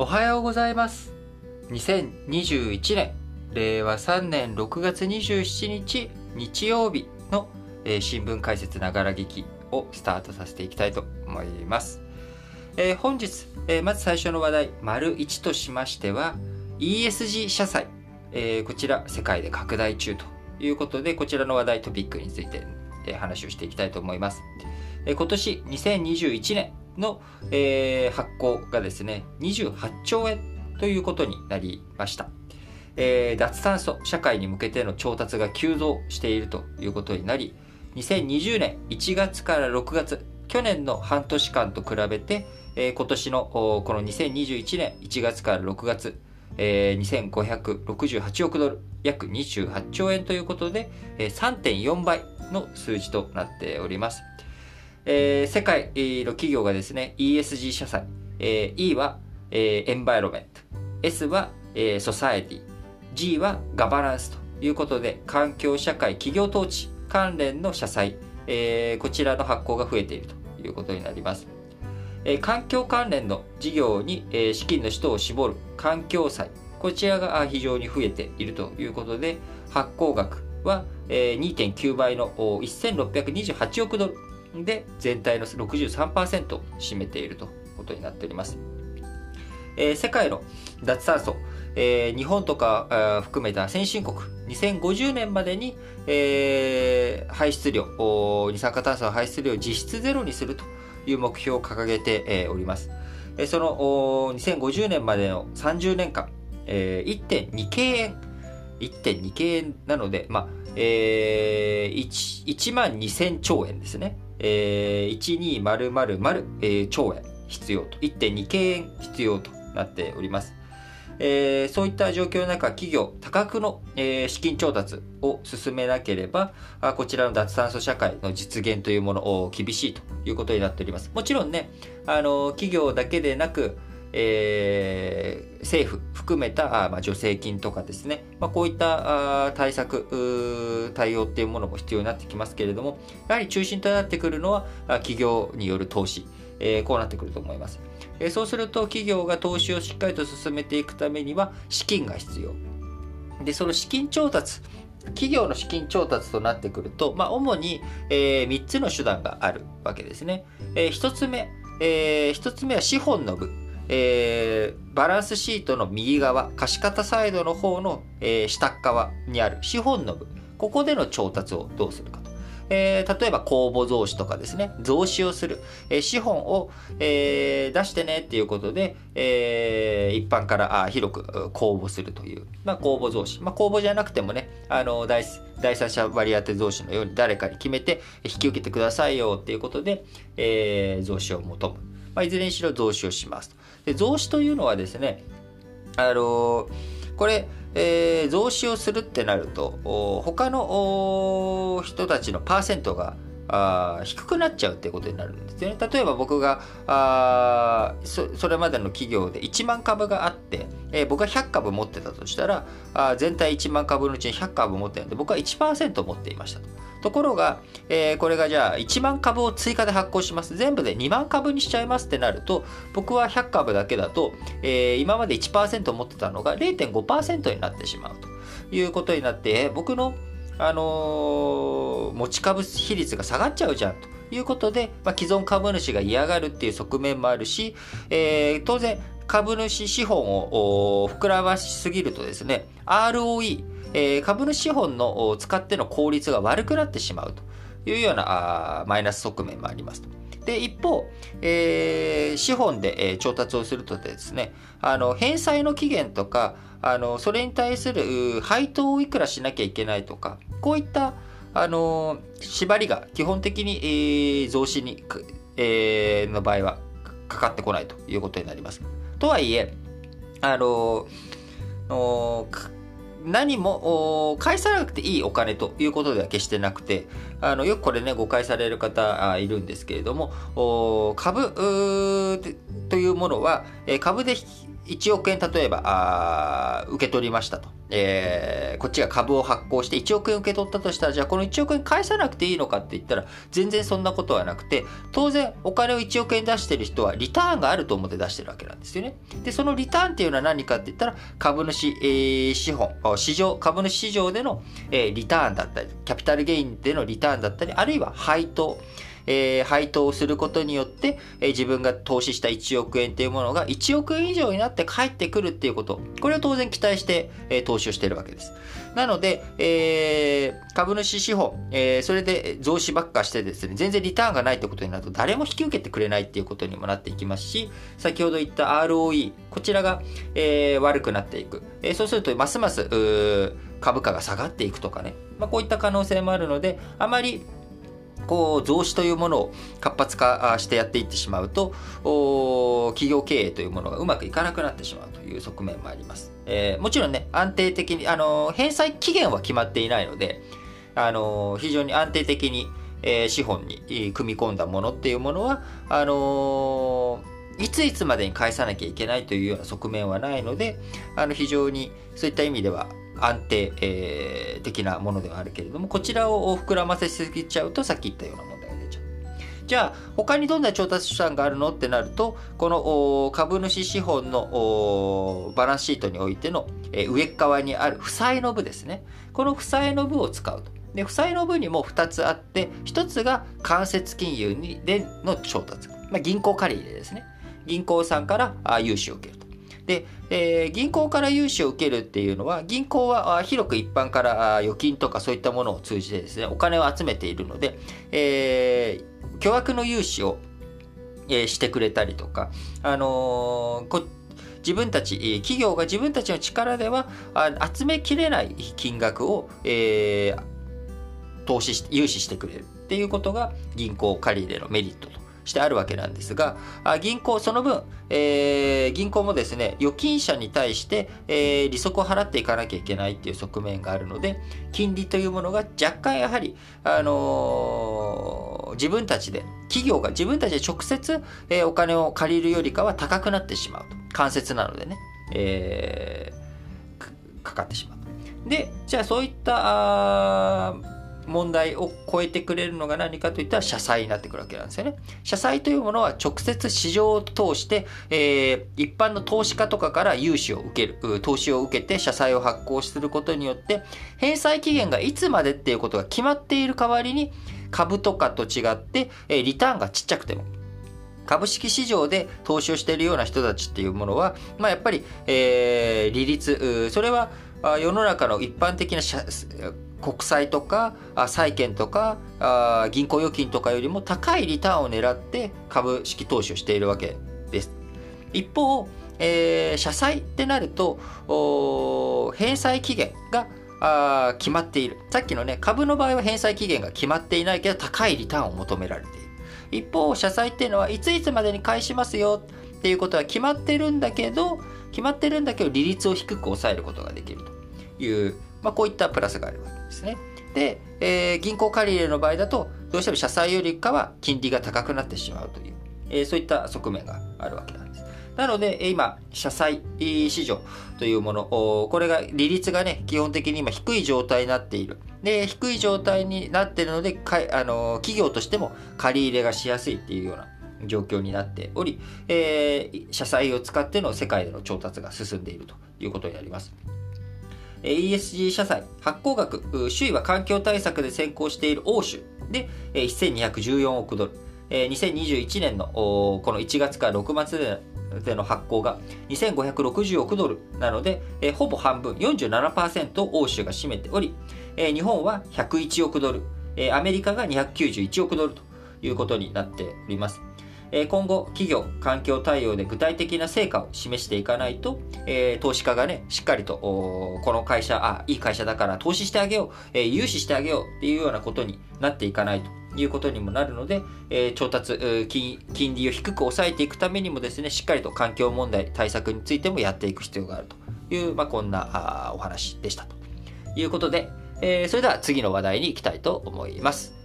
おはようございます。2021年、令和3年6月27日、日曜日の、えー新聞解説ながら劇をスタートさせていきたいと思います。えー本日、えーまず最初の話題、丸1としましては、ESG 社債、えーこちら世界で拡大中ということで、こちらの話題トピックについて、えー話をしていきたいと思います。えー今年2021年の、えー発行がですね、28兆円ということになりました。えー脱炭素社会に向けての調達が急増しているということになり、2020年1月から6月、去年の半年間と比べて、えー今年のこの2021年1月から6月、えー2568億ドル、約28兆円ということで、えー3.4倍の数字となっております。えー世界の企業がですね、ESG 社債、えー E は、えーエンバイロメント、S は、えーソサエティ、G はガバナンスということで、環境社会企業統治関連の社債、えーこちらの発行が増えているということになります。えー環境関連の事業に、えー資金の人を絞る環境債、こちらが非常に増えているということで、発行額は、えー2.9倍の1628億ドルで全体の63%を占めているということになっております。えー世界の脱炭素、えー日本とか含めた先進国、2050年までに、えー排出量、二酸化炭素の排出量を実質ゼロにするという目標を掲げて、えーおります。えーそのお2050年までの30年間、えー1.2京円、1.2京円なので、まあえー、1, 1万2000兆円ですね。えー、12000、えー兆円必要と、1.2京円必要となっております。えーそういった状況の中、企業、多額の、えー資金調達を進めなければ、あこちらの脱炭素社会の実現というものを厳しいということになっております。もちろんね、あの企業だけでなく、えー政府含めたまあ、助成金とかですね、まあ、こういった対策、対応っていうものも必要になってきますけれども、やはり中心となってくるのは企業による投資、えーこうなってくると思います。えーそうすると企業が投資をしっかりと進めていくためには資金が必要。で、その資金調達、企業の資金調達となってくると、まあ、主に、え3つの手段があるわけですね。え1つ目、え1つ目は資本の部。えーバランスシートの右側、貸方サイドの方の、えー下側にある資本の部。ここでの調達をどうするかと。えー例えば公募増資とかですね、増資をする、えー資本を、えー出してねっていうことで、え一般からあ広く公募するという、まあ、公募増資。まあ、公募じゃなくてもね、あの第第三者割当増資のように誰かに決めて引き受けてくださいよっていうことで、えー増資を求む。まあ、いずれにしろ増資をしますと。で増資というのはですね、あのーこれ、えー増資をするってなると、他の人たちのパーセントがあ低くなっちゃうってことになるんですよね。例えば僕があそそれまでの企業で1万株があって、えー僕が100株持ってたとしたらあ全体1万株のうちに100株持ってるので僕は1%持っていましたと。ところが、えーこれがじゃあ1万株を追加で発行します。全部で2万株にしちゃいますってなると、僕は100株だけだと、えー今まで1%持ってたのが0.5%になってしまうということになって、えー僕の、あのー持ち株比率が下がっちゃうじゃんということで、まあ、既存株主が嫌がるっていう側面もあるし、えー当然株主資本を膨らましすぎるとですね、ROE、えー株主資本の使っての効率が悪くなってしまうというようなあマイナス側面もありますと。で、一方、えー資本で、えー調達をするとですね、あの、返済の期限とか、あの、それに対する配当をいくらしなきゃいけないとか、こういった、あの、縛りが基本的に、えー増資に、えーの場合はかかってこないということになります。とはいえ、あの、何も返さなくていいお金ということでは決してなくて、あのよくこれね誤解される方いるんですけれども株というものは株で1億円例えば受け取りましたと、えー、こっちが株を発行して1億円受け取ったとしたらじゃあこの1億円返さなくていいのかって言ったら全然そんなことはなくて当然お金を1億円出してる人はリターンがあると思って出してるわけなんですよね。でそのリターンっていうのは何かって言ったら株主、えー、資本市場株主市場での、えー、リターンだったりキャピタルゲインでのリターンだったりあるいは配当えー、配当をすることによって、えー、自分が投資した1億円っていうものが1億円以上になって返ってくるっていうこと、これを当然期待して、えー、投資をしているわけです。なので、え、株主資本、え、それで増資ばっかしてですね、全然リターンがないってことになると誰も引き受けてくれないっていうことにもなっていきますし、先ほど言った ROE、こちらが、え、悪くなっていく。え、そうすると、ますます株価が下がっていくとかね、まあ、こういった可能性もあるので、あまりこう増資というものを活発化してやっていってしまうと企業経営というものがうまくいかなくなってしまうという側面もあります。えー、もちろんね安定的にあの返済期限は決まっていないのであの非常に安定的に、えー、資本に組み込んだものっていうものはあのいついつまでに返さなきゃいけないというような側面はないのであの非常にそういった意味では安定、えー、的なものではあるけれども、こちらを膨らませすぎちゃうと、さっき言ったような問題が出ちゃう。じゃあ、他にどんな調達手段があるのってなると、この株主資本のバランスシートにおいての、えー、上側にある負債の部ですね。この負債の部を使うと。で、負債の部にも2つあって、1つが間接金融にでの調達。まあ、銀行借り入れですね。銀行さんからあ融資を受けると。で、えー、銀行から融資を受けるっていうのは、銀行は広く一般から預金とかそういったものを通じてですね、お金を集めているので、えー、巨額の融資を、えー、してくれたりとか、あのー、自分たち、企業が自分たちの力では集めきれない金額を、えー、投資し融資してくれるっていうことが銀行借り入れのメリットと。してあるわけなんですが、銀行、その分、えー、銀行もですね、預金者に対して、えー、利息を払っていかなきゃいけないっていう側面があるので、金利というものが若干やはり、あのー、自分たちで、企業が自分たちで直接、えー、お金を借りるよりかは高くなってしまうと。間接なのでね、えー、かかってしまう。で、じゃあそういった、問題を超えてくれるのが何かといったら社債になってくるわけなんですよね。社債というものは直接市場を通して、えー、一般の投資家とかから融資を受ける、投資を受けて社債を発行することによって、返済期限がいつまでっていうことが決まっている代わりに、株とかと違って、え、リターンがちっちゃくても、株式市場で投資をしているような人たちっていうものは、まあ、やっぱり、えー、利率、それは世の中の一般的な国債とか債券とか銀行預金とかよりも高いリターンを狙って株式投資をしているわけです。一方、えー、社債ってなると返済期限があ決まっている。さっきのね、株の場合は返済期限が決まっていないけど高いリターンを求められている。一方、社債っていうのはいついつまでに返しますよっていうことは決まってるんだけど、決まってるんだけど利率を低く抑えることができるという、まあ、こういったプラスがあるわけですね。で、えー、銀行借り入れの場合だと、どうしても社債よりかは金利が高くなってしまうという、えー、そういった側面があるわけなんです。なので、今、社債市場というもの、これが、利率がね、基本的に今低い状態になっている。で、低い状態になっているので、かあの企業としても借り入れがしやすいっていうような状況になっており、えー、社債を使っての世界での調達が進んでいるということになります。ESG 社債発行額、首位は環境対策で先行している欧州で1214億ドル。2021年のこの1月から6月での発行が2560億ドルなので、ほぼ半分、47%を欧州が占めており、日本は101億ドル、アメリカが291億ドルということになっております。今後、企業、環境対応で具体的な成果を示していかないと、え、投資家がね、しっかりと、この会社、あ、いい会社だから投資してあげよう、え、融資してあげようっていうようなことになっていかないということにもなるので、え、調達金、金利を低く抑えていくためにもですね、しっかりと環境問題対策についてもやっていく必要があるという、まあ、こんなお話でしたということで、えー、それでは次の話題に行きたいと思います。